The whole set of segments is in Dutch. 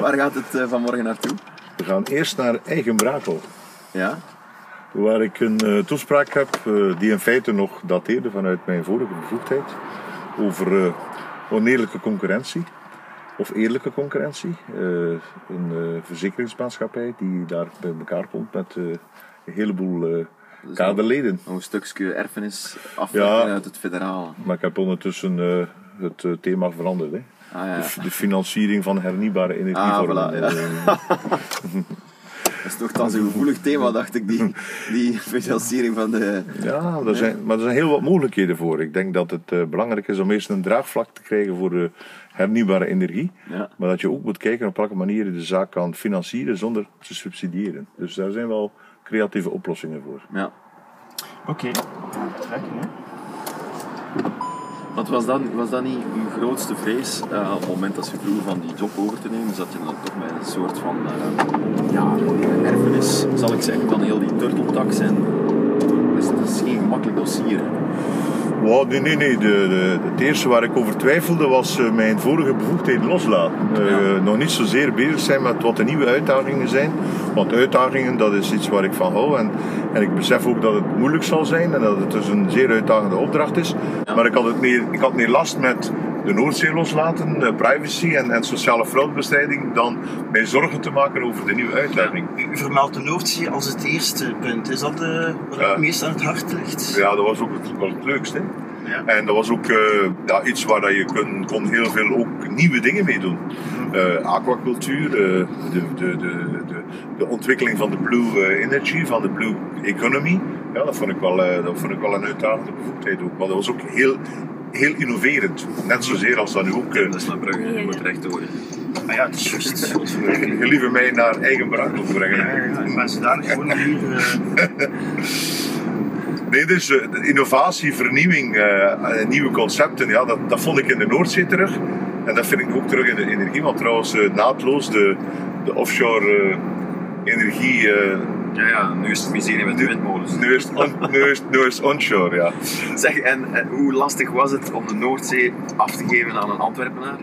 Waar gaat het uh, vanmorgen naartoe? We gaan eerst naar Eigenbrakel. Ja? Waar ik een uh, toespraak heb uh, die in feite nog dateerde vanuit mijn vorige bevoegdheid. Over oneerlijke concurrentie. Of eerlijke concurrentie. een verzekeringsmaatschappij die daar bij elkaar komt met een heleboel dus kaderleden. Nog een stukje erfenis afwerken ja, uit het federaal. Maar ik heb ondertussen het thema veranderd. Hè. Ah, ja. de, de, financiering van hernieuwbare energievormen. Ah, voilà, ja. Dat is toch dan zo'n gevoelig thema, dacht ik, die, die financiering van de... Ja, er zijn, maar er zijn heel wat mogelijkheden voor. Ik denk dat het uh, belangrijk is om eerst een draagvlak te krijgen voor de hernieuwbare energie. Ja. Maar dat je ook moet kijken op welke manier je de zaak kan financieren zonder te subsidiëren. Dus daar zijn wel creatieve oplossingen voor. Ja. Oké, okay. trekken hè. Wat was dat, was dat niet uw grootste vrees uh, op het moment dat je vroeg van die job over te nemen? Zat je dan toch met een soort van uh, ja, erfenis, zal ik zeggen, van heel die turteltax en dus dat is geen gemakkelijk dossier. Wow, nee, nee, nee. De, de, het eerste waar ik over twijfelde was uh, mijn vorige bevoegdheden loslaten. Uh, Nog niet zozeer bezig zijn met wat de nieuwe uitdagingen zijn. Want uitdagingen, dat is iets waar ik van hou. En, en ik besef ook dat het moeilijk zal zijn en dat het dus een zeer uitdagende opdracht is. Maar ik had, het meer, ik had meer last met de Noordzee loslaten, privacy en, en sociale fraudebestrijding, dan mij zorgen te maken over de nieuwe uitdaging. U vermeldt de Noordzee als het eerste punt. Is dat de, wat het meest aan het hart ligt? Ja, dat was ook het, was het leukste. Ja. En dat was ook uh, ja, iets waar dat je kon, kon heel veel ook nieuwe dingen mee doen. Uh, aquacultuur, uh, de, de, de, de, de ontwikkeling van de blue energy, van de blue economy. Ja, dat vond ik wel, dat vond ik wel een uitdagende bevoegdheid ook. Maar dat was ook heel, heel innoverend. Net zozeer als dat nu ook... Uh, dat is naar Brugge, je moet recht horen. Maar ja, het is juist. Gelieve mij naar eigen braak te brengen. Ja, ja, ja. Mensen daar gewoon hier... Uh... Nee, dus uh, innovatie, vernieuwing, uh, nieuwe concepten, ja, dat, dat vond ik in de Noordzee terug. En dat vind ik ook terug in de energie, want trouwens naadloos de, de offshore energie ja, ja, nu is het miserie met de windmolens. Nu is, on, nu, is, nu is onshore, ja. Zeg, en, en, hoe lastig was het om de Noordzee af te geven aan een Antwerpenaar?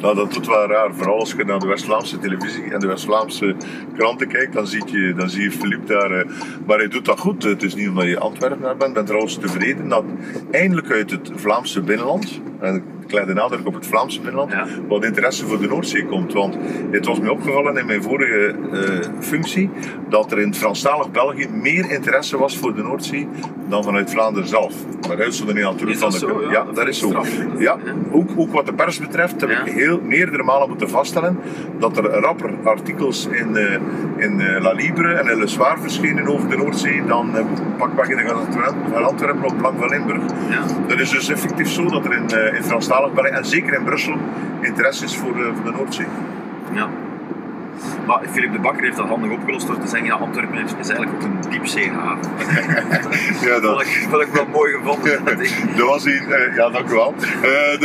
Nou, dat is wel raar. Vooral als je naar de West-Vlaamse televisie en de West-Vlaamse kranten kijkt, dan zie je, dan zie je Philippe daar. Eh, maar hij doet dat goed. Het is niet omdat je Antwerpenaar bent. Ik ben trouwens tevreden dat eindelijk uit het Vlaamse binnenland, en de nadruk op het Vlaamse binnenland, ja. wat interesse voor de Noordzee komt. Want het was me opgevallen in mijn vorige uh, functie dat er in Franstalig België meer interesse was voor de Noordzee dan vanuit Vlaanderen zelf. Maar uitzondering natuurlijk van de. Zo, ja, ja, dat, is zo. Ja, ook, ook wat de pers betreft heb ik heel meerdere malen moeten vaststellen dat er rapper artikels in, uh, in uh, La Libre en in Le Soir verschenen over de Noordzee dan pak in de van Antwerpen op Blank van Limburg. Dat is dus effectief zo dat er in, in Franstalig België en zeker in Brussel interesse is voor, voor de Noordzee. Maar Philip de Bakker heeft dat handig opgelost door te zeggen, ja, Antwerpen is eigenlijk ook een diepzeehaven. ja, dat... vond ik, wel mooi gevonden. dat was een, uh, ja dank u wel. Uh,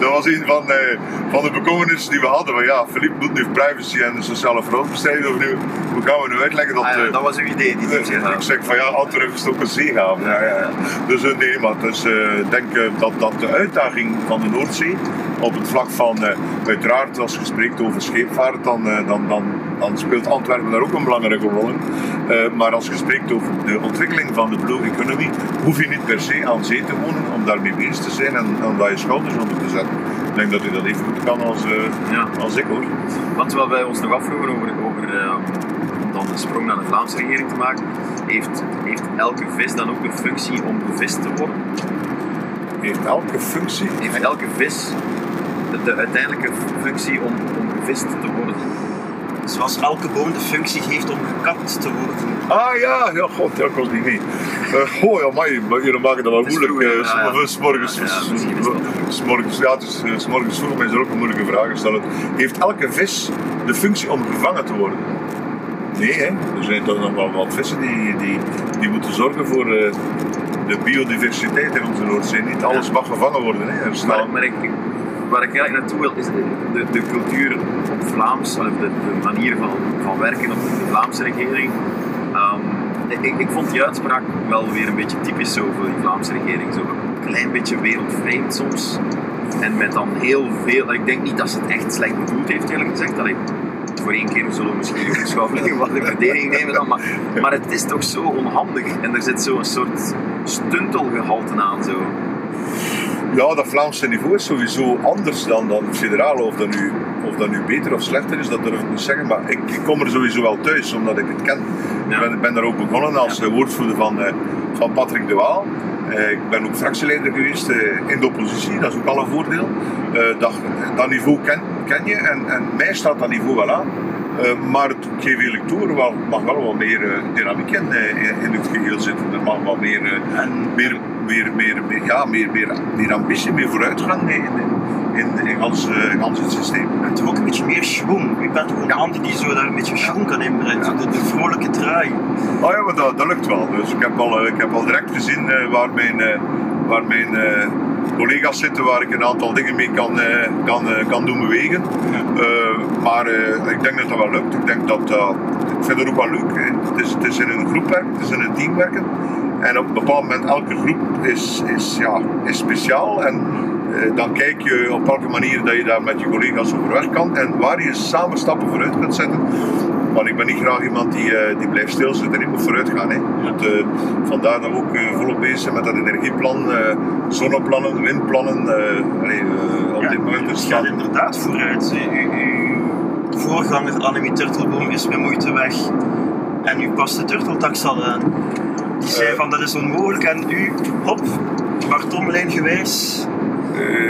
dat was een van, uh, van de bekommernissen die we hadden. Van, ja, Philippe moet nu privacy en de sociale fraude Of nu, hoe gaan we nu uitleggen dat... Ah, ja, dat was uw idee, die diepzeehaven. ik zeg van ja, Antwerpen is ook een zeehaven. Ja, ja, ja. Dus nee, maar dus, ik denk dat, dat de uitdaging van de Noordzee op het vlak van, uiteraard als je spreekt over scheepvaart, dan, dan dan, dan, speelt Antwerpen daar ook een belangrijke rol in. Uh, maar als je spreekt over de ontwikkeling van de blue economy, hoef je niet per se aan zee te wonen om daarmee bezig te zijn en om daar je schouders onder te zetten. Ik denk dat je dat even goed kan als, ja. als ik hoor. Wat wel wij ons nog afvroegen over, over dan een sprong naar de Vlaamse regering te maken, heeft, heeft elke vis dan ook een functie om gevist te worden? Heeft elke functie? Heeft elke vis de, de uiteindelijke functie om, om gevist te worden? Zoals elke boom de functie heeft om gekapt te worden. Ah ja, ja god, dat was niet mee. Uh, goh, ja, maar jullie maken dat wel moeilijk. Ja, ja. S'morgens, ja, s'morgens, ja, dus, s'morgens vroeg mij er ook een moeilijke vraag stellen. Heeft elke vis de functie om gevangen te worden? Nee, hè. er zijn toch nog wel wat vissen die, die, die moeten zorgen voor uh, de biodiversiteit in onze Noordzee. Niet alles mag gevangen worden. Hè. Er staan... maar, maar ik, waar ik eigenlijk naartoe wil, is de, de, cultuur op Vlaams, de, de, manier van, van werken op de Vlaamse regering. Um, ik, ik, vond die uitspraak wel weer een beetje typisch zo voor die Vlaamse regering. Zo een klein beetje wereldvreemd soms. En met dan heel veel, ik denk niet dat ze het echt slecht bedoeld heeft eerlijk gezegd. Ik, voor één keer zullen we misschien een beschouwing wat de verdediging nemen dan, maar, maar het is toch zo onhandig. En er zit zo'n soort stuntelgehalte aan zo. Ja, dat Vlaamse niveau is sowieso anders dan, dan het federale. Of dat, nu, of dat nu beter of slechter is, dat durf ik niet zeggen. Maar ik, ik kom er sowieso wel thuis, omdat ik het ken. Ja. Ik ben, ben daar ook begonnen als eh, woordvoerder van, eh, van Patrick de Waal. Eh, ik ben ook fractieleider geweest in de oppositie, dat is ook al een voordeel. Dat, dat niveau ken, ken je en, en mij staat dat niveau wel aan. Maar het geef eerlijk toe, er mag wel wat meer dynamiek in, in, het geheel zitten. Er mag wat meer, En meer, meer, meer, meer, ja, meer, meer, meer ambitie, meer vooruitgang in, in, in, eh, in ons systeem. en toch ook een beetje meer schwung. U bent toch een man die zo daar een beetje schwung kan inbrengen. Zo De, de vrolijke draai. Oh ja, maar dat, dat lukt wel. Dus ik heb al, eh, ik heb al direct gezien eh, waar mijn, waar mijn collega's zitten, waar ik een aantal dingen mee kan, eh, kan, eh, kan doen bewegen. Eh, maar ik denk dat dat wel lukt. Ik, denk dat, dat- ik vind het ook wel leuk. hè. Het, is, het is in een groep werken, het is in een team werken. En op een bepaald moment, elke groep is, is, ja, is speciaal. En eh, dan kijk je op welke manier dat je daar met je collega's overweg kan. En waar je samen stappen vooruit kunt zetten. Ik ben niet graag iemand die, eh, die blijft stilzitten. Ik moet vooruit gaan. Hè. Eh, vandaar dat we ook eh, volop bezig zijn met dat energieplan, zonneplannen, windplannen. allee, op Ja, dit moment het het gaat inderdaad vooruit. U- Uw voorganger Annemie Turtelboom is met moeite weg. En u past de turteltax al aan. Die zei van dat is onmogelijk en u, hop, Bartomlijn gewijs.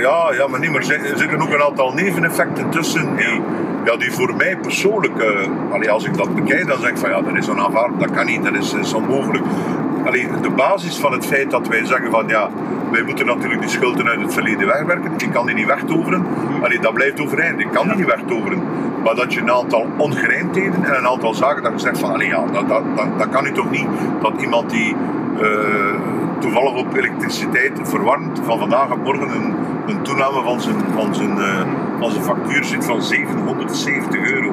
Ja, ja, maar niet meer. Er zitten ook een aantal neveneffecten tussen die, ja, die voor mij persoonlijk, allee, als ik dat bekijk, dan zeg ik van ja, dat is onaanvaardbaar, dat kan niet, dat is, is onmogelijk. Allee, de basis van het feit dat wij zeggen van ja, wij moeten natuurlijk die schulden uit het verleden wegwerken, ik kan die niet wegtoveren, allee, dat blijft overeind, ik kan die niet wegtoveren. Maar dat je een aantal ongerijmdheden en een aantal zaken dat je zegt van allee, ja, dat, dat, dat, dat kan nu toch niet, dat iemand die eh, toevallig op elektriciteit verwarmt van vandaag op morgen een, een toename van zijn, van, zijn, eh, van zijn factuur zit van 770 euro.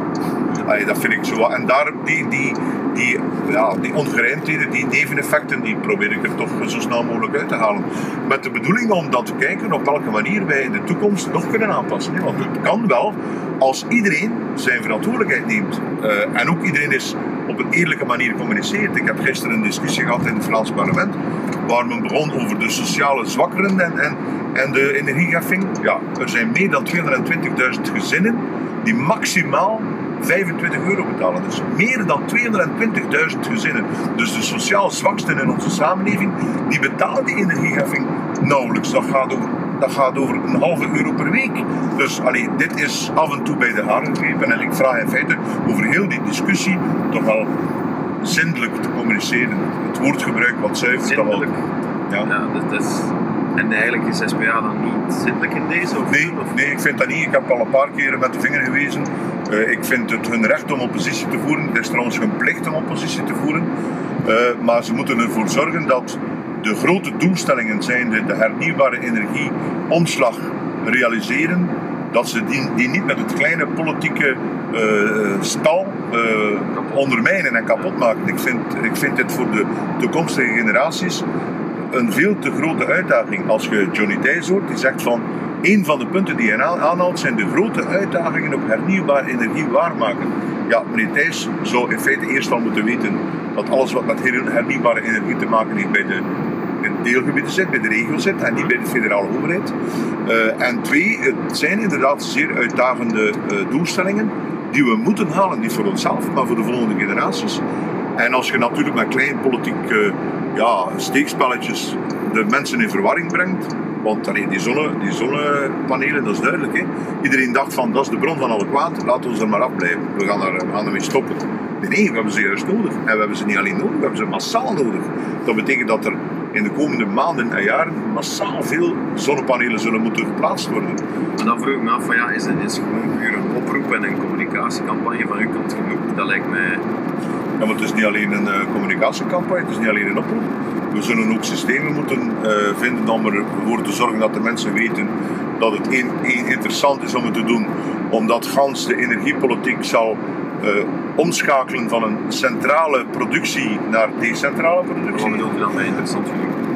Dat vind ik zo. wat. En daar die, die, die, ja, die ongerijmdheden, die neveneffecten, die probeer ik er toch zo snel mogelijk uit te halen. Met de bedoeling om dan te kijken op welke manier wij in de toekomst nog kunnen aanpassen. Want het kan wel als iedereen zijn verantwoordelijkheid neemt. Eh, en ook iedereen is op een eerlijke manier communiceert. Ik heb gisteren een discussie gehad in het Vlaams parlement, waar men begon over de sociale zwakkeren en, en, en de energieheffing. Ja, er zijn meer dan 220.000 gezinnen die maximaal 25 euro betalen. Dus meer dan 220.000 gezinnen. Dus de sociaal zwaksten in onze samenleving, die betalen die energieheffing nauwelijks. Dat gaat over, dat gaat over een halve euro per week. Dus allee, dit is af en toe bij de haren gegrepen. En ik vraag in feite over heel die discussie toch wel zindelijk te communiceren. Het woordgebruik wat zuiver. Zindelijk. Ja. Ja, dat is... En eigenlijk is SPA dan niet zindelijk in deze? Of? Nee, nee, ik vind dat niet. Ik heb al een paar keren met de vinger gewezen. Eh, ik vind het hun recht om oppositie te voeren. Het is trouwens hun plicht om oppositie te voeren. Eh, maar ze moeten ervoor zorgen dat de grote doelstellingen zijn de, de hernieuwbare energieomslag realiseren. Dat ze die, die niet met het kleine politieke spel eh, ondermijnen en kapot maken. Ik vind, ik vind dit voor de toekomstige generaties een veel te grote uitdaging. Als je Johnny Thijs hoort, die zegt van een van de punten die hij aan- aanhaalt zijn de grote uitdagingen op hernieuwbare energie waarmaken. Ja, meneer Thijs zou in feite eerst al moeten weten dat alles wat met her- hernieuwbare energie te maken heeft bij de deelgebieden zit, bij de regio zit en niet bij de federale overheid. Eh, en twee, het zijn inderdaad zeer uitdagende eh, doelstellingen die we moeten halen, niet voor onszelf, maar voor de volgende generaties. En als je natuurlijk met klein politiek eh, ja, steekspelletjes de mensen in verwarring brengt, want allee, die, zonne, die zonnepanelen, dat is duidelijk. Hè? Iedereen dacht van dat is de bron van alle kwaad, laten we er maar afblijven. We gaan, er, we gaan ermee stoppen. Nee, we hebben ze juist nodig. En we hebben ze niet alleen nodig, we hebben ze massaal nodig. Dat betekent dat er in de komende maanden en jaren massaal veel zonnepanelen zullen moeten geplaatst worden. En dan vroeg ik me af van ja, is het is gewoon puur een oproep en een communicatiecampagne van uw kant genoeg? Dat lijkt mij... Ja, maar het is niet alleen een eh, communicatiecampagne, het is niet alleen een oproep. We zullen ook systemen moeten eh, vinden om ervoor te zorgen dat de mensen weten dat het één, één interessant is om het te doen. Omdat gans de energiepolitiek zal eh, omschakelen van een centrale productie naar decentrale Wat productie. bedoelt u dan bij interessant u?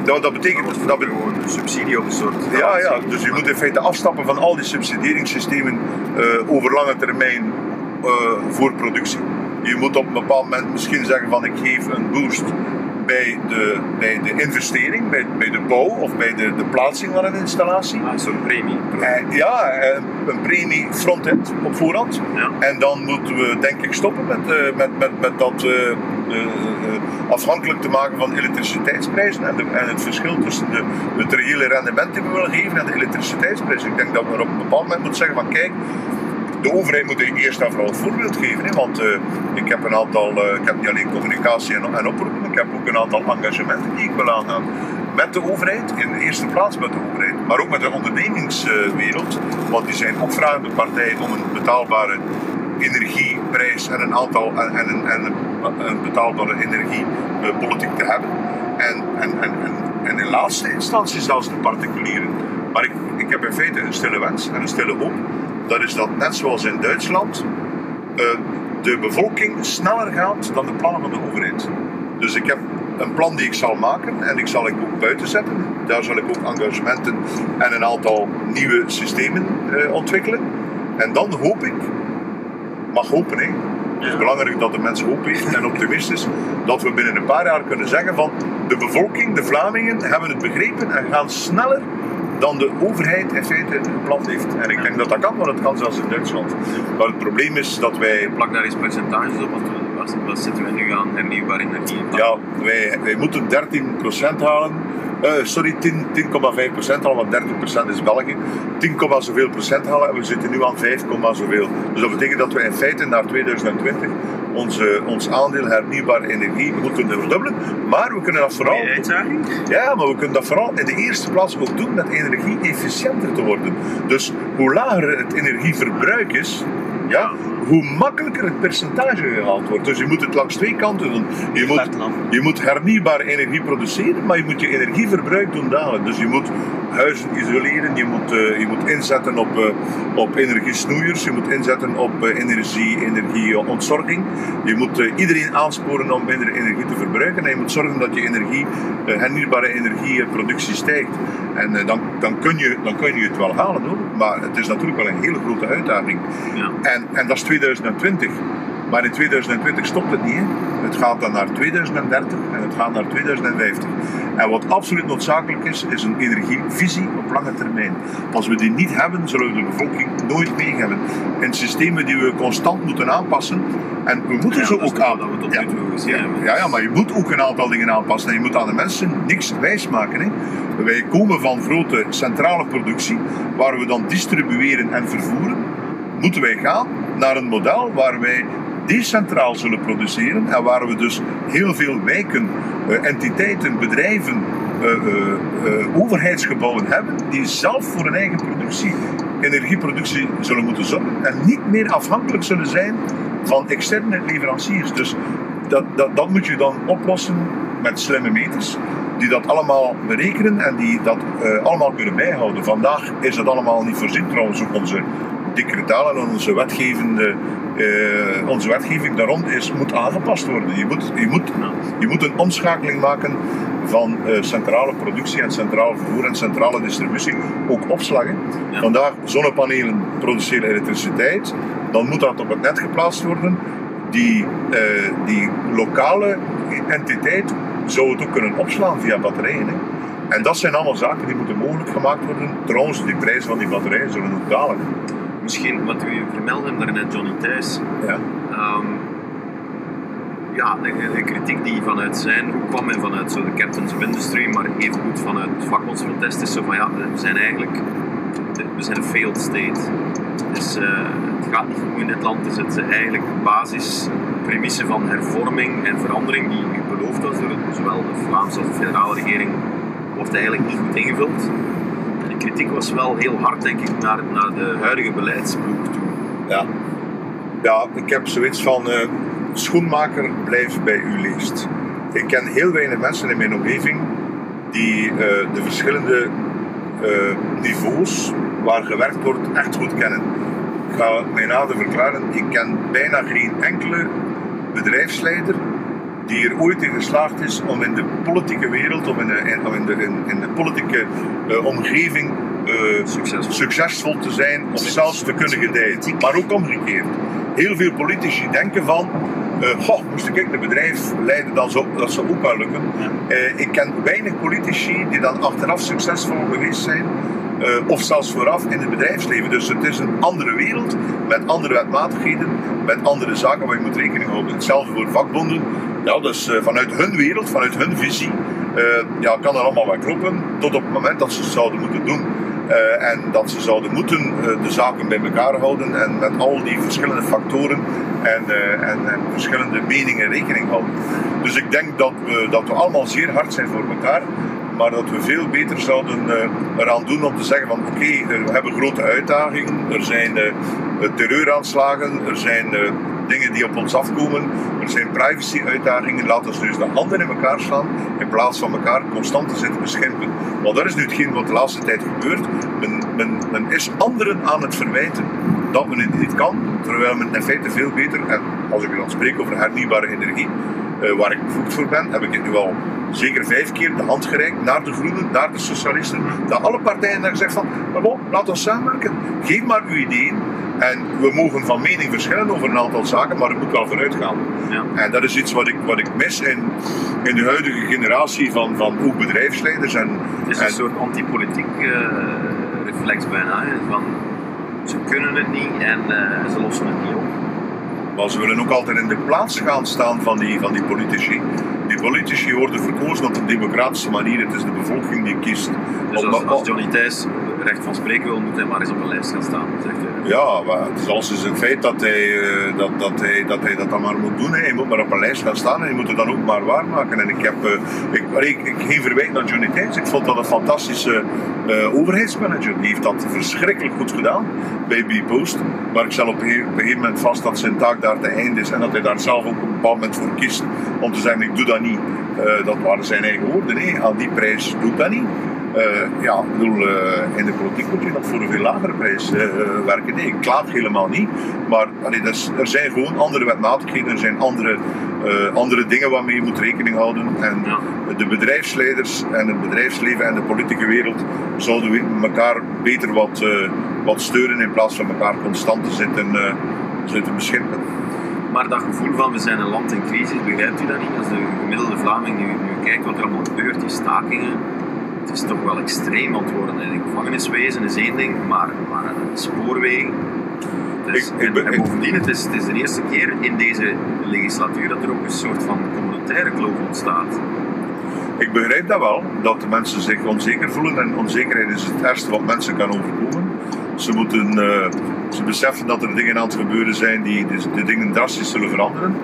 dat, dat betekent... Dat be- gewoon een subsidie op een soort... ja, ja, dus je moet in feite afstappen van al die subsidieringssystemen over lange termijn voor productie. Je moet op een bepaald moment misschien zeggen van ik geef een boost bij de, bij de investering, bij, bij de bouw of bij de, de plaatsing van een installatie. Ah, zo'n premie. Eh, ja, eh, een premie front-end op voorhand. Ja. En dan moeten we denk ik stoppen met, eh, met, met, met dat afhankelijk te maken van elektriciteitsprijzen en, de, en het verschil tussen de, het reële rendement die we willen geven en de elektriciteitsprijs. Ik denk dat we op een bepaald moment moeten zeggen van kijk, de overheid moet eerst en vooral het voorbeeld geven. Hè, want eh, ik heb een aantal, eh, ik heb niet alleen communicatie en, en oproepen, ik heb ook een aantal engagementen die ik wil aangaan. Met de overheid, in de eerste plaats met de overheid, maar ook met de ondernemingswereld. Want die zijn ook vragende partijen om een betaalbare energieprijs en een aantal en, en, en een, betaalbare energiepolitiek te hebben. En, en, en, en, en in laatste instantie zelfs de particulieren. Maar ik, ik heb in feite een stille wens en een stille hoop. Dat is dat net zoals in Duitsland eh, de bevolking sneller gaat dan de plannen van de overheid. Dus ik heb een plan die ik zal maken en ik zal ik ook buiten zetten. Daar zal ik ook engagementen en een aantal nieuwe systemen eh, ontwikkelen. En dan hoop ik, mag hopen hè. Het is belangrijk dat de mens hoop heeft en optimist is. Dat we binnen een paar jaar kunnen zeggen van de bevolking, de Vlamingen, hebben het begrepen en gaan sneller dan de overheid in feite gepland heeft. En ik denk dat dat kan, want het kan zelfs in Duitsland. Maar het probleem is dat wij Plak daar eens percentages op, wat zitten we nu aan hernieuwbare energie? Ja, wij, wij moeten 13% halen. Eh, sorry, 10 10,5% halen, want 30% is België. 10, zoveel procent halen en we zitten nu aan 5, zoveel. Dus dat betekent dat we in feite naar 2020 onze, ons aandeel hernieuwbare energie moeten verdubbelen. Maar we kunnen dat vooral. Ja, maar we kunnen dat vooral in de eerste plaats ook doen met energie efficiënter te worden. Dus hoe lager het energieverbruik is, ja, hoe makkelijker het percentage gehaald wordt. Dus je moet het langs twee kanten doen. Je moet, je moet hernieuwbare energie produceren, maar je moet je energieverbruik doen dalen. Dus je moet huizen isoleren, je moet, eh, je moet inzetten op, eh, op energiesnoeiers, je moet inzetten op eh, energie, energieontzorging. Je moet iedereen aansporen om minder energie te verbruiken en je moet zorgen dat je energie, hernieuwbare energieproductie stijgt. En dan, dan, kun je, dan kun je het wel halen hoor, maar het is natuurlijk wel een hele grote uitdaging. Ja. En, en dat is 2020. Maar in 2020 stopt het niet. Hè. Het gaat dan naar 2030 en het gaat naar 2050. En wat absoluut noodzakelijk is, is een energievisie op lange termijn. Als we die niet hebben, zullen we de bevolking nooit mee hebben. In systemen die we constant moeten aanpassen. En we moeten Ja, ze ook toch aan. wat we tot Ja. Ja, ja, ja, maar je moet ook een aantal dingen aanpassen. En je moet aan de mensen niks wijsmaken. Hè. Wij komen van grote centrale productie, waar we dan distribueren en vervoeren. Moeten wij gaan naar een model waar wij decentraal zullen produceren en waar we dus heel veel wijken, eh, entiteiten, bedrijven, eh, eh, overheidsgebouwen hebben die zelf voor hun eigen productie, energieproductie zullen moeten zorgen en niet meer afhankelijk zullen zijn van externe leveranciers. Dus dat, dat, moet je dan oplossen met slimme meters die dat allemaal berekenen en die dat allemaal kunnen bijhouden. Vandaag is dat allemaal niet voorzien, trouwens ook onze decretalen en onze, wetgevende, eh, onze wetgeving daarom is, moet aangepast worden. Je moet, je moet, je moet een omschakeling maken van eh, centrale productie en centraal vervoer en centrale distributie, ook opslagen. Ja. Vandaag zonnepanelen produceren elektriciteit, dan moet dat op het net geplaatst worden. Die, eh, die lokale entiteit zou het ook kunnen opslaan via batterijen. Hè. En dat zijn allemaal zaken die moeten mogelijk gemaakt worden. Trouwens, die prijzen van die batterijen zullen ook dalen. Misschien, wat u vermeldde daarnet, Johnny Thijs. Ja. Ehm, ja, de, de kritiek die vanuit zijn hoek kwam en vanuit zo de captains of industry, maar evengoed vanuit vakbondsprotest is zo van ja, we zijn eigenlijk we zijn een failed state. Dus eh, het gaat niet goed in dit land. Dus het is eigenlijk de basispremisse van hervorming en verandering die beloofd was door zowel de Vlaamse als de federale regering, wordt eigenlijk niet goed ingevuld. Kritiek was wel heel hard, denk ik, naar, naar de huidige beleidsploeg toe. Ja. ja, ik heb zoiets van eh, schoenmaker blijf bij u leest. Ik ken heel weinig mensen in mijn omgeving die eh, de verschillende eh, niveaus waar gewerkt wordt echt goed kennen. Ik ga mijn nader verklaren, ik ken bijna geen enkele bedrijfsleider die er ooit in geslaagd is om in de politieke wereld, om in de, in, in de, in, de politieke eh, omgeving eh, Succesvol. succesvol te zijn of zelfs te kunnen gedijen. Maar ook omgekeerd. Heel veel politici denken van, eh goh, moest ik een bedrijf leiden, dan zou, dat zou ook wel lukken. Ik ken weinig politici die dan achteraf succesvol geweest zijn. of zelfs vooraf in het bedrijfsleven. Dus het is een andere wereld met andere wetmatigheden, met andere zaken waar je moet rekening houden. Hetzelfde voor vakbonden. Ja, dus eh, vanuit hun wereld, vanuit hun visie, eh, ja, kan er allemaal wat kloppen. Tot op het moment dat ze het zouden moeten doen. Eh, en dat ze zouden moeten de zaken bij elkaar houden en met al die verschillende factoren en, en, en verschillende meningen rekening houden. Dus ik denk dat we, dat we allemaal zeer hard zijn voor elkaar, maar dat we veel beter zouden eraan doen om te zeggen van oké, we hebben grote uitdagingen, er zijn terreuraanslagen, er zijn dingen die op ons afkomen, er zijn privacy-uitdagingen, laten we dus de handen in elkaar slaan in plaats van elkaar constant te zitten beschimpen. Want dat is nu hetgeen wat de laatste tijd gebeurt. Men, men, men is anderen aan het verwijten dat men het niet kan, terwijl men in feite veel beter, en als ik dan spreek over hernieuwbare energie, waar ik bevoegd voor ben, heb ik het nu al zeker vijf keer de hand gereikt naar de Groenen, naar de Socialisten, dat alle partijen hebben gezegd van, maar bon, laat ons samenwerken, geef maar uw ideeën en we mogen van mening verschillen over een aantal zaken, maar het moet wel vooruit gaan. Ja. En dat is iets wat ik, wat ik mis in, in de huidige generatie van, van ook bedrijfsleiders. En, Het is en- een soort antipolitiek eh, reflex bijna. Van, ze kunnen het niet en eh, ze lossen het niet op. Maar ze willen ook altijd in de plaats gaan staan van die, van die politici. Die politici worden verkozen op een democratische manier. Het is de bevolking die kiest. Dus als, als Johnny Thijs recht van spreken wil, moet hij maar eens op een lijst gaan staan. Zegt hij. Ja, maar het is als is een feit dat hij, eh, dat, dat, hij, dat hij dat dan maar moet doen. Hij moet maar op een lijst gaan staan en hij moet het dan ook maar waarmaken. En ik heb eh, ik, ik, ik, geen verwijt naar Johnny Thijs. Ik vond dat een fantastische eh, overheidsmanager. Die heeft dat verschrikkelijk goed gedaan bij B-Post. Maar ik stel op een, gegeven moment vast dat zijn taak daar te eind is en dat hij daar zelf ook op een bepaald moment voor kiest om te zeggen: ik doe dat niet. Dat waren zijn eigen woorden. hè. Aan die prijs doe ik dat niet. Eh, ja, ik bedoel, eh, in de politiek moet je nog voor een veel lagere prijs eh, werken. Nee, ik klaag helemaal niet. Maar allee, dat er zijn gewoon andere wetmatigheden, er zijn andere, andere dingen waarmee je moet rekening houden. En Ja. de bedrijfsleiders en het bedrijfsleven en de politieke wereld zouden we elkaar beter wat, wat steunen in plaats van elkaar constant te zitten, zitten beschimpen. Maar dat gevoel van we zijn een land in crisis, begrijpt u dat niet? Als de gemiddelde Vlaming nu, nu kijkt wat er allemaal gebeurt, die stakingen, het is toch wel extreem aan het worden. En gevangeniswezen is één ding, maar, maar spoorwegen. Het Ik- ik ben- en, bovendien, het is, het is de eerste keer in deze legislatuur dat er ook een soort van communautaire kloof ontstaat. Ik begrijp dat wel, dat de mensen zich onzeker voelen. En onzekerheid is het ergste wat mensen kan overkomen. Ze, moeten, eh, ze beseffen dat er dingen aan het gebeuren zijn die de, de dingen drastisch zullen veranderen.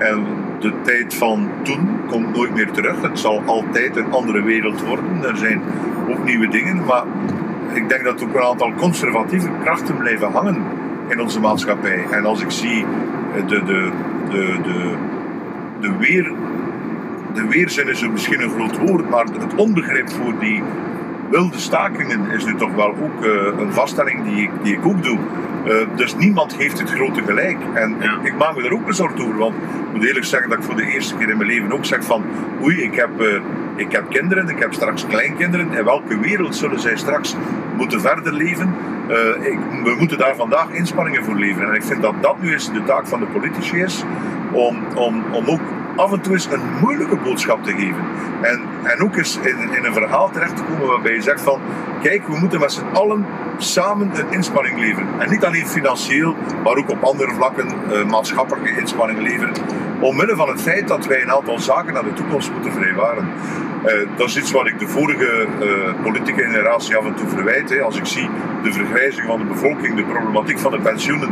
En de tijd van toen komt nooit meer terug. Het zal altijd een andere wereld worden. Er zijn ook nieuwe dingen. Maar ik denk dat ook een aantal conservatieve krachten blijven hangen in onze maatschappij. En als ik zie eh, de, de, de, de, de weer de weerzin is misschien een groot woord, maar het onbegrip voor die wilde stakingen is nu toch wel ook eh, een vaststelling die ik, die ik ook doe. Eh, dus niemand heeft het grote gelijk. En Ja. ik, maak me er ook bezorgd over, want ik moet eerlijk zeggen dat ik voor de eerste keer in mijn leven ook zeg van oei, ik heb, eh, ik heb kinderen, ik heb straks kleinkinderen. In welke wereld zullen zij straks moeten verder leven? Eh, ik, we moeten daar vandaag inspanningen voor leveren. En ik vind dat dat nu eens de taak van de politici is, om, om, om ook af en toe eens een moeilijke boodschap te geven. En, ook eens in, in een verhaal terecht te komen waarbij je zegt van kijk, we moeten met z'n allen samen een inspanning leveren. En niet alleen financieel, maar ook op andere vlakken eh, maatschappelijke inspanningen leveren. Omwille van het feit dat wij een aantal zaken naar de toekomst moeten vrijwaren. Eh, dat is iets wat ik de vorige eh, politieke generatie af en toe verwijt. Als ik zie de vergrijzing van de bevolking, de problematiek van de pensioenen,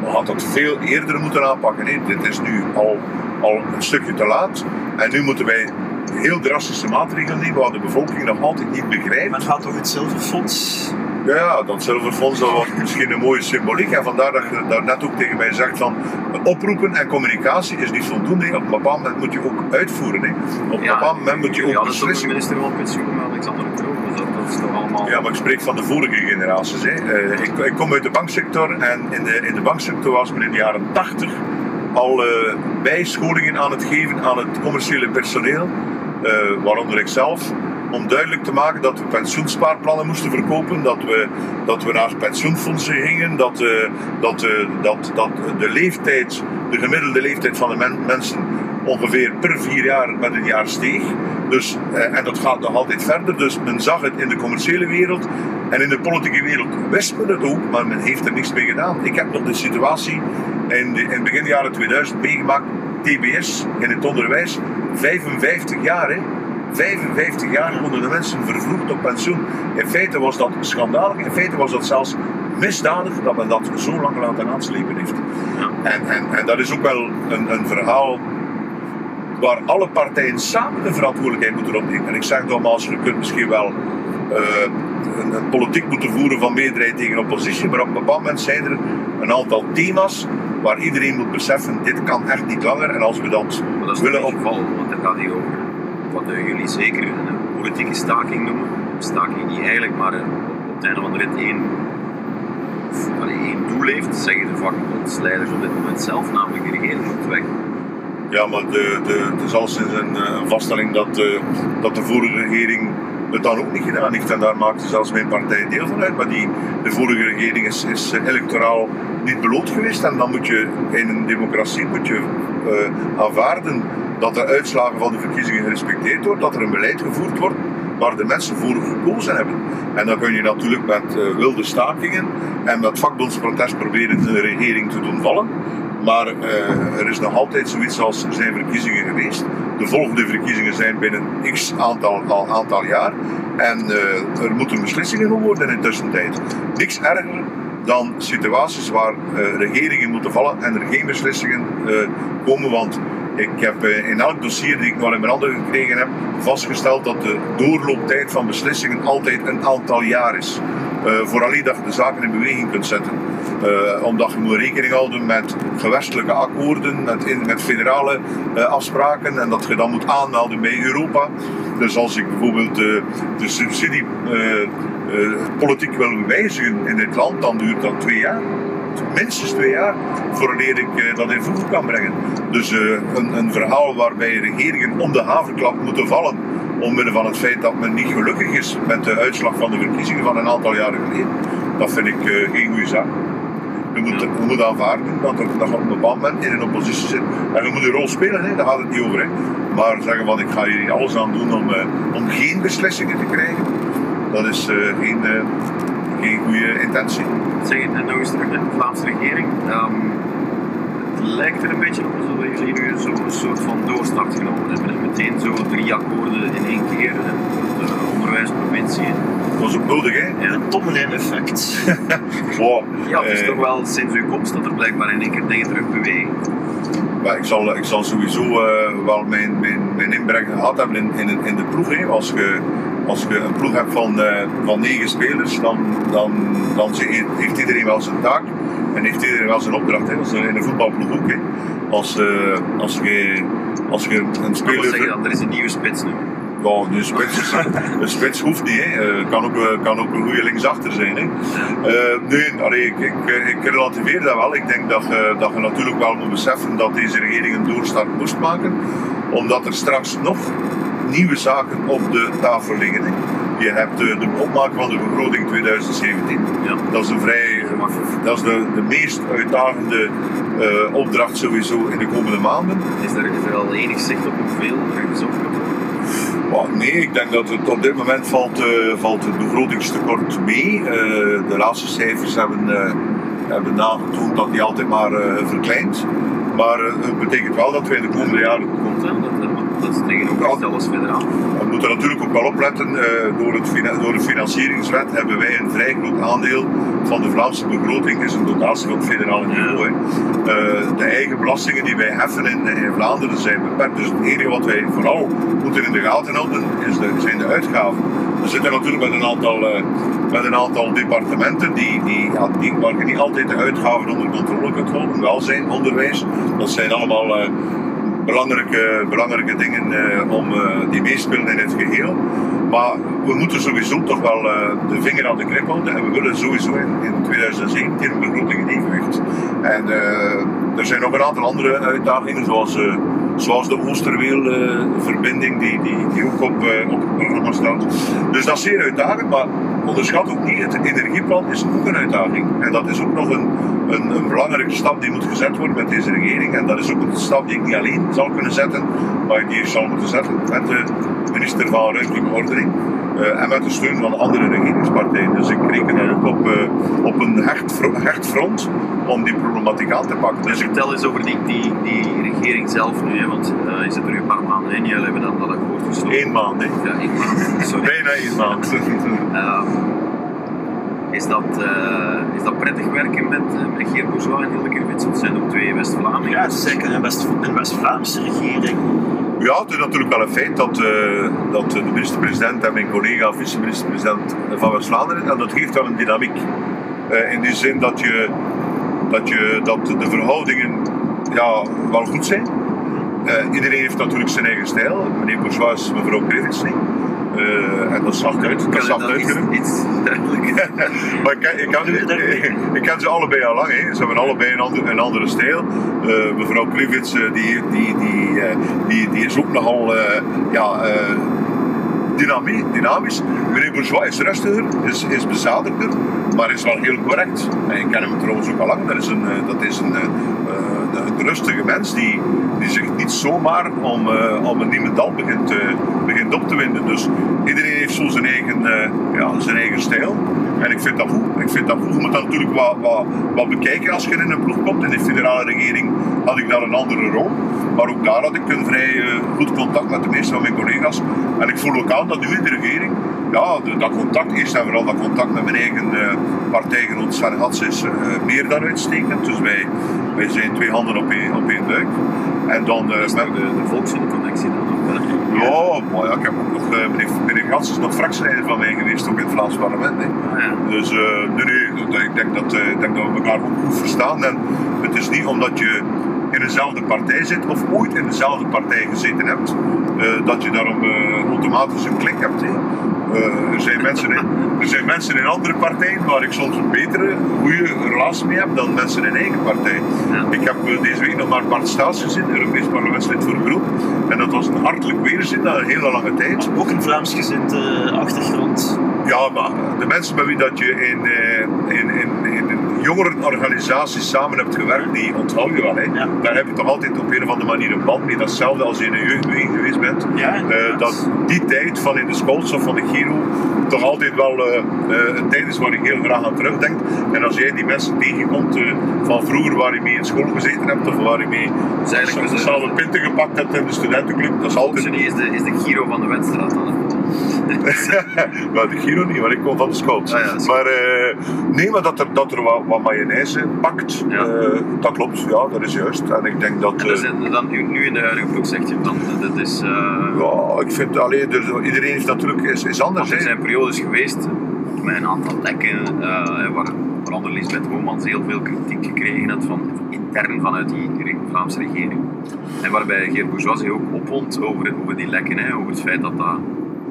we hadden dat veel eerder moeten aanpakken. Dit is nu al, al een stukje te laat. En nu moeten wij heel drastische maatregelen nemen waar de bevolking nog altijd niet begrijpt. Men gaat toch het zilverfonds Ja, ja, dat zilverfonds dat was misschien een mooie symboliek. En vandaar dat je daar net ook tegen mij zegt van oproepen en communicatie is niet voldoende. Op een bepaald moment moet je ook uitvoeren. Hè. Op een bepaald moment moet je ook beslissen. minister van pensioen, Alexander de Croo, dus dat, dat is toch allemaal... Ja, maar ik spreek van de vorige generaties. Hè. Eh, ik, ik kom uit de banksector en in de, in de banksector was men in de jaren 80 al eh, bijscholingen aan het geven aan het commerciële personeel, eh, waaronder ik zelf, om duidelijk te maken dat we pensioenspaarplannen moesten verkopen, dat we, dat we naar pensioenfondsen gingen, dat, eh, dat, dat, dat de leeftijd, de gemiddelde leeftijd van de men- mensen ongeveer per vier jaar met een jaar steeg. Dus, en dat gaat nog altijd verder. Dus men zag het in de commerciële wereld en in de politieke wereld wist men het ook, maar men heeft er niks mee gedaan. Ik heb nog de situatie in, in begin jaren 2000 meegemaakt, TBS in het onderwijs, 55 jaar hè. 55 jaar konden de mensen vervroegd op pensioen. In feite was dat schandalig. In feite was dat zelfs misdadig dat men dat zo lang laten aanslepen heeft. Ja. En, en, en dat is ook wel een, een verhaal waar alle partijen samen de verantwoordelijkheid moeten opnemen. En ik zeg nogmaals, je kunt misschien wel eh, een, een politiek moeten voeren van meerderheid tegen oppositie, maar op een bepaald moment zijn er een aantal thema's waar iedereen moet beseffen, dit kan echt niet langer. En als we dat Maar dat is willen niet op... het geval, want dat gaat hier over wat eh, jullie zeker een politieke staking noemen. Een staking die eigenlijk maar eh, op het einde van de rit één, één doel heeft, zeggen de vakbondsleiders op dit moment zelf, namelijk de regering moet weg. Ja, maar de, de, het is al sinds een, eh, een vaststelling dat, dat de vorige regering het dan ook niet gedaan heeft. En daar maakte zelfs mijn partij deel van uit. Maar die, de vorige regering is, is electoraal niet beloond geweest. En dan moet je in een democratie moet je, eh, aanvaarden dat de uitslagen van de verkiezingen gerespecteerd wordt. Dat er een beleid gevoerd wordt waar de mensen voor gekozen hebben. En dan kun je natuurlijk met eh, wilde stakingen en met vakbondsprotest proberen de regering te doen vallen. Maar eh, er is nog altijd zoiets als er zijn verkiezingen geweest. De volgende verkiezingen zijn binnen x aantal, al aantal jaar. En eh, er moeten beslissingen genomen worden in tussentijd. Niks erger dan situaties waar eh, regeringen moeten vallen en er geen beslissingen komen. Want ik heb in elk dossier die ik nog in mijn handen gekregen heb vastgesteld dat de doorlooptijd van beslissingen altijd een aantal jaar is. Uh, vooraleer dat je de zaken in beweging kunt zetten. Uh, omdat je moet rekening houden met gewestelijke akkoorden, met, met federale uh, afspraken en dat je dan moet aanmelden bij Europa. Dus als ik bijvoorbeeld de subsidiepolitiek wil wijzigen in dit land, dan duurt dat twee jaar minstens twee jaar voordat ik dat in voegen kan brengen. Dus een, een, verhaal waarbij regeringen om de haverklap moeten vallen. Omwille van het feit dat men niet gelukkig is met de uitslag van de verkiezingen van een aantal jaren geleden. Dat vind ik uh, geen goede zaak. Je moet, je moet aanvaarden dat, er, dat op een bepaald moment in een oppositie zit. En je moet een rol spelen, hè. daar gaat het niet over. Hè. Maar zeggen van ik ga hier alles aan doen om, om geen beslissingen te krijgen. Dat is geen, geen goede intentie. Zeg het nog eens terug naar de Vlaamse regering. Um, het lijkt er een beetje op alsof jullie nu zo'n soort van doorstart genomen hebben. En meteen zo drie akkoorden in één keer. De onderwijsprovincie. Dat was ook nodig, hè? Ja, een effect. wow. Ja, het is eh, toch wel sinds uw komst dat er blijkbaar in één keer dingen terug bewegen. Maar ik zal, ik zal sowieso uh, wel mijn, mijn, mijn inbreng gehad hebben in, in, in de ploeg. Hè. Als je als je een ploeg hebt van, uh, van negen spelers, dan, dan, dan heeft iedereen wel zijn taak en heeft iedereen wel zijn opdracht. Hè. Dat is in een voetbalploeg ook. Hè. Als, uh, als, je, als je een speler. Ik zeggen dat er is een nieuwe spits nu. Ja, de spits, een spits hoeft niet. Hè. Uh, kan, ook, kan ook een goede linksachter zijn. Hè. Uh, nee, allee, ik, ik, ik, relativeer dat wel. Ik denk dat je, dat je natuurlijk wel moet beseffen dat deze regering een doorstart moest maken. Omdat er straks nog nieuwe zaken op de tafel liggen. Hè. Je hebt de, de opmaak van de begroting 2017. Ja. Dat is een vrij, dat is de, de meest uitdagende uh, opdracht sowieso in de komende maanden. Is er, er al enig zicht op hoeveel er gezocht wordt? Oh, nee, ik denk dat het op dit moment valt, uh, valt het begrotingstekort mee. Uh, de laatste cijfers hebben, hebben nagetoond dat die altijd maar verkleint. Maar het betekent wel dat we in de komende jaren. Komt, hè? Dat, dat is tegenovergesteld als federaal. We moeten natuurlijk ook wel opletten. door, het, door de financieringswet hebben wij een vrij groot aandeel van de Vlaamse begroting. is een dotatie op federale niveau. de eigen belastingen die wij heffen in, in Vlaanderen zijn beperkt. Dus het enige wat wij vooral moeten in de gaten houden is de, zijn de uitgaven. We zitten natuurlijk met een aantal, met een aantal departementen die, die, die, waar je niet altijd de uitgaven onder controle kunt houden. Welzijn, onderwijs, dat zijn allemaal belangrijke, belangrijke dingen uh, om, die meespelen in het geheel. Maar we moeten sowieso toch wel de vinger aan de krip houden en we willen sowieso in, in 2017 een begroting in evenwicht. En er zijn nog een aantal andere uitdagingen, zoals, eh, zoals de Oosterweel-verbinding, die, die, die ook op, eh, op het programma staat. Dus dat is zeer uitdagend, maar onderschat ook niet, het energieplan is ook een uitdaging. En dat is ook nog een, een, een belangrijke stap die moet gezet worden met deze regering. En dat is ook een stap die ik niet alleen zal kunnen zetten, maar die ik zal moeten zetten met de minister van Ruimtelijke Ordening. eh, en met de steun van andere regeringspartijen. Dus ik reken ook op, eh, op een hecht, hecht front om die problematiek aan te pakken. Dus vertel eens over die, die, die regering zelf nu, hè, want eh je zit er nu een paar maanden in, jullie hebben dan dat akkoord gesloten. één maand, hè. Ja, één maand, sorry. bijna één maand. Eh, is, dat, eh, is dat prettig werken met, eh, met Geert Bourgeois en Hilde? Want het zijn ook twee West-Vlamingen. Ja, het is zeker een West- een West-Vlaamse regering. Ja, het is natuurlijk wel een feit dat, eh, dat de minister-president en mijn collega vice-minister-president van West-Vlaanderen, en dat geeft wel een dynamiek. Eh, in die zin dat, je, dat, je, dat de verhoudingen ja, wel goed zijn. Eh, iedereen heeft natuurlijk zijn eigen stijl. Meneer Bourgeois is mevrouw Krivits niet. Eh, en dat zacht uit. Dat Kan zacht dat iets, iets duidelijker? Maar ik ken, ik, ken, ik ken ze allebei al lang. Hè. Ze hebben allebei een, ander, een andere stijl. Eh, mevrouw Krivits eh, die, die, die, die, die is ook nogal ja, eh, dynami- dynamisch. Meneer Bourgeois is rustiger, is, is bezadigder, maar is wel heel correct. En ik ken hem trouwens ook al lang. Dat is een, eh, dat is een, eh, eh, een rustige mens die, die zich niet zomaar om, om een niemendal begint, begint op te winden. Dus iedereen heeft zo zijn eigen, ja, zijn eigen stijl. En ik vind dat goed. Ik vind dat goed. Je moet dat natuurlijk wat, wat, wat bekijken als je in een ploeg komt. In de federale regering had ik daar een andere rol. Maar ook daar had ik een vrij goed contact met de meeste van mijn collega's. En ik voel ook dat nu in de regering, ja, de- dat contact, eerst en vooral dat contact met mijn eigen eh, partijgenoot Sven Hats is eh, meer dan uitstekend. Dus wij, wij zijn twee handen op één, op één buik. En dan Dat is met, de, de volksconnectie dan ook wel. ja, maar ja, ik heb ook nog, meneer, meneer Gans is nog fractieleider van mij geweest, ook in het Vlaams parlement. Hè. Ah, ja. Dus nee, nee, dat- ik denk dat, ik denk dat we elkaar ook goed verstaan. En het is niet omdat je in dezelfde partij zit of ooit in dezelfde partij gezeten hebt, eh, dat je daarom eh, automatisch een klik hebt. Eh, er, zijn mensen in, er zijn mensen in andere partijen waar ik soms een betere, goede relatie mee heb dan mensen in eigen partij. Ja. Ik heb deze week nog maar Bart Staes gezien, Europees parlementslid voor de groep. En dat was een hartelijk weerzien na een hele lange tijd. Ook een Vlaamsgezinde achtergrond. Ja, maar de mensen met wie dat je in, in, in, in een jongerenorganisatie samen hebt gewerkt, die onthoud je wel. Hè. Ja. Daar heb je toch altijd op een of andere manier een band mee. Dat is hetzelfde als je in een jeugdbeweging geweest bent. Ja, Eh, dat die tijd van in de Scouts of van de Giro toch altijd wel eh, eh, een tijd is waar ik heel graag aan terugdenk. En als jij die mensen tegenkomt van vroeger waar je mee in school gezeten hebt of waar je mee samen pinten gepakt hebt in de studentenclub, dat is altijd is de, is de Giro van de wedstrijd dan. Maar de Giro niet, want ik kom van de. Ah ja, maar eh, nee, maar dat er, dat er wat, wat mayonaise pakt, Ja. eh, dat klopt. Ja, dat is juist. En ik denk dat... En eh, dat dan nu, nu in de huidige ploeg zegt je dan, dat is... eh, ja, ik vind alleen, er, iedereen is natuurlijk is, is anders. Er zijn periodes geweest met een aantal lekken eh, waar waaronder Lisbeth Homans heel veel kritiek gekregen had van, intern vanuit die Vlaamse regering. En waarbij Geert Bourgeois zich ook opwond over, over die lekken, hè, over het feit dat, dat,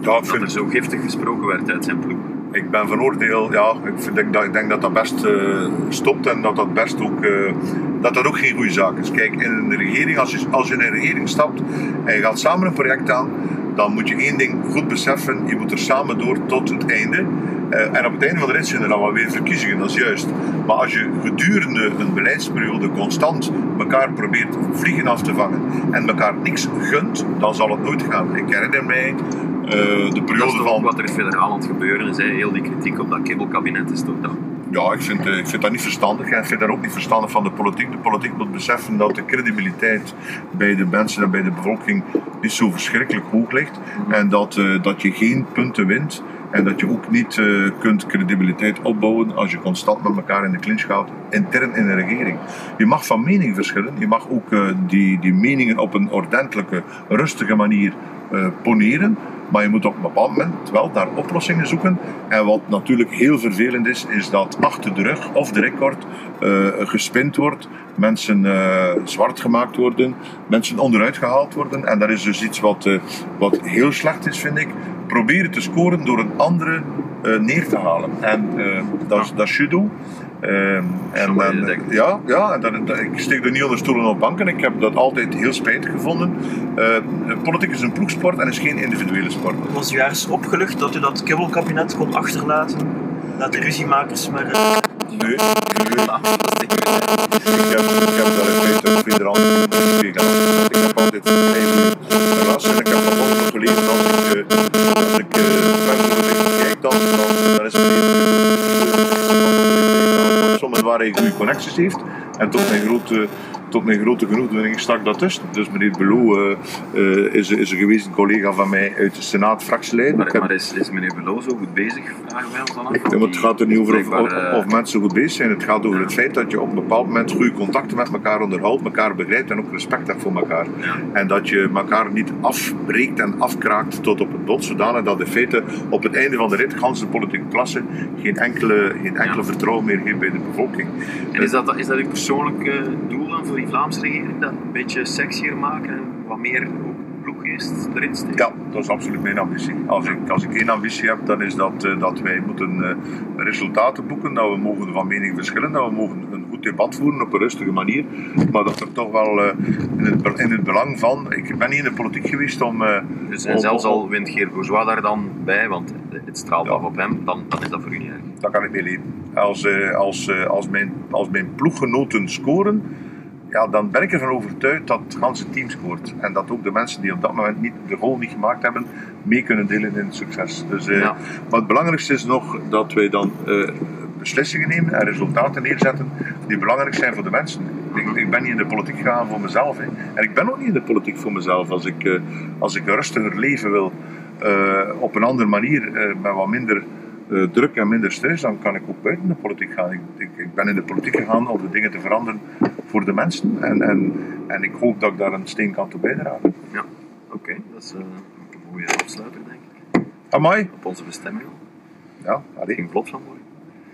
Ja, ik dat er vind, zo giftig gesproken werd uit zijn ploeg. ik ben van oordeel, ja, ik, vind, ik, ik denk dat dat best eh, stopt en dat dat best ook, eh, dat dat ook geen goede zaak is. Kijk, in een regering, als je, als je in een regering stapt en je gaat samen een project aan, dan moet je één ding goed beseffen, je moet er samen door tot het einde. Eh, en op het einde van de rit zijn er dan wel weer verkiezingen, dat is juist. Maar als je gedurende een beleidsperiode constant elkaar probeert vliegen af te vangen en elkaar niks gunt, dan zal het nooit gaan. Ik herinner mij eh, de periode van... wat er federaal aan het gebeuren is. Hè. Heel die kritiek op dat kibbelkabinet is toch dat. Ja, ik vind, eh, ik vind dat niet verstandig. En ik vind dat ook niet verstandig van de politiek. De politiek moet beseffen dat de credibiliteit bij de mensen en bij de bevolking niet zo verschrikkelijk hoog ligt. En dat, dat je geen punten wint. En dat je ook niet eh, kunt credibiliteit opbouwen als je constant met elkaar in de clinch gaat, intern in een regering. Je mag van mening verschillen. Je mag ook eh, die, die meningen op een ordentelijke, rustige manier eh, poneren. Maar je moet op een bepaald moment wel naar oplossingen zoeken. En wat natuurlijk heel vervelend is, is dat achter de rug of de record gespind wordt. Mensen eh, zwart gemaakt worden, mensen onderuit gehaald worden. En dat is dus iets wat, eh, wat heel slecht is, vind ik. proberen te scoren door een andere eh, neer te halen. En eh, dat, is, dat is judo. Ehm, en dan, ja, ja en ik steek er niet onder stoelen op banken. Ik heb dat altijd heel spijtig gevonden. Eh, politiek is een ploegsport en is geen individuele sport. Was u ergens opgelucht dat u dat kibbelkabinet kon achterlaten? Dat de ruziemakers maar... eh, Nee, nee. Fantastisch. Ik heb, ik heb daar in feite. Ik heb altijd een goede relatie en ik collega's als ik, eh, ik eh, politiek kijk, dan, dan, is meneer op sommen waar hij goede connecties heeft. En tot mijn grote, tot mijn grote genoegdoening stak dat tussen. Dus meneer Belou eh, eh, is, is een gewezen collega van mij uit de Senaat, fractieleider. Maar, is, is meneer Belot zo goed bezig? Vragen wij ons dan af. ja, maar het gaat er niet over of, of, eh, of mensen goed bezig zijn. Het gaat over het feit dat je op een bepaald moment goede contacten met elkaar onderhoudt, elkaar begrijpt en ook respect hebt voor elkaar. Ja. En dat je elkaar niet afbreekt en afkraakt tot op het bot, zodanig dat in feite op het einde van de rit, gans de politieke klasse, geen enkele, geen enkele vertrouwen meer heeft bij de bevolking. En is dat, is dat uw persoonlijke doel dan voor die Vlaamse regering? Dat een beetje sexier maken en wat meer ook ploeggeest erin steken? Ja, dat is absoluut mijn ambitie. Als ik, als ik één ambitie heb, dan is dat, eh, dat wij moeten eh, resultaten boeken, dat we mogen van mening verschillen, dat we mogen een goed debat voeren op een rustige manier, maar dat er toch wel eh, in, het, in het belang van... Ik ben niet in de politiek geweest om... Dus, en om- zelfs al wint Geert Bourgeois daar dan bij, want het straalt Ja. af op hem, dan, dan is dat voor u niet erg. daar kan ik mee leven. Als, als, als, mijn, als mijn ploeggenoten scoren, ja, dan ben ik ervan overtuigd dat het ganse team scoort. En dat ook de mensen die op dat moment niet, de goal niet gemaakt hebben, mee kunnen delen in het succes. Dus, eh, Ja. Maar het belangrijkste is nog dat wij dan eh, beslissingen nemen en resultaten neerzetten die belangrijk zijn voor de mensen. Ik, ik ben niet in de politiek gegaan voor mezelf. Hè. En ik ben ook niet in de politiek voor mezelf. Als ik, eh, als ik een rustiger leven wil, op een andere manier, met wat minder eh, druk en minder stress, dan kan ik ook buiten de politiek gaan. Ik, ik, ik ben in de politiek gegaan om de dingen te veranderen voor de mensen. En, en, en ik hoop dat ik daar een steen kan toe bijdragen. Ja, oké, dat is eh, een mooie afsluiter, denk ik. Amai. Op onze bestemming. Ja, allee. ging vlot van morgen.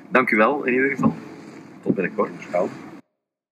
Dank u wel in ieder geval. Tot binnenkort. Wel.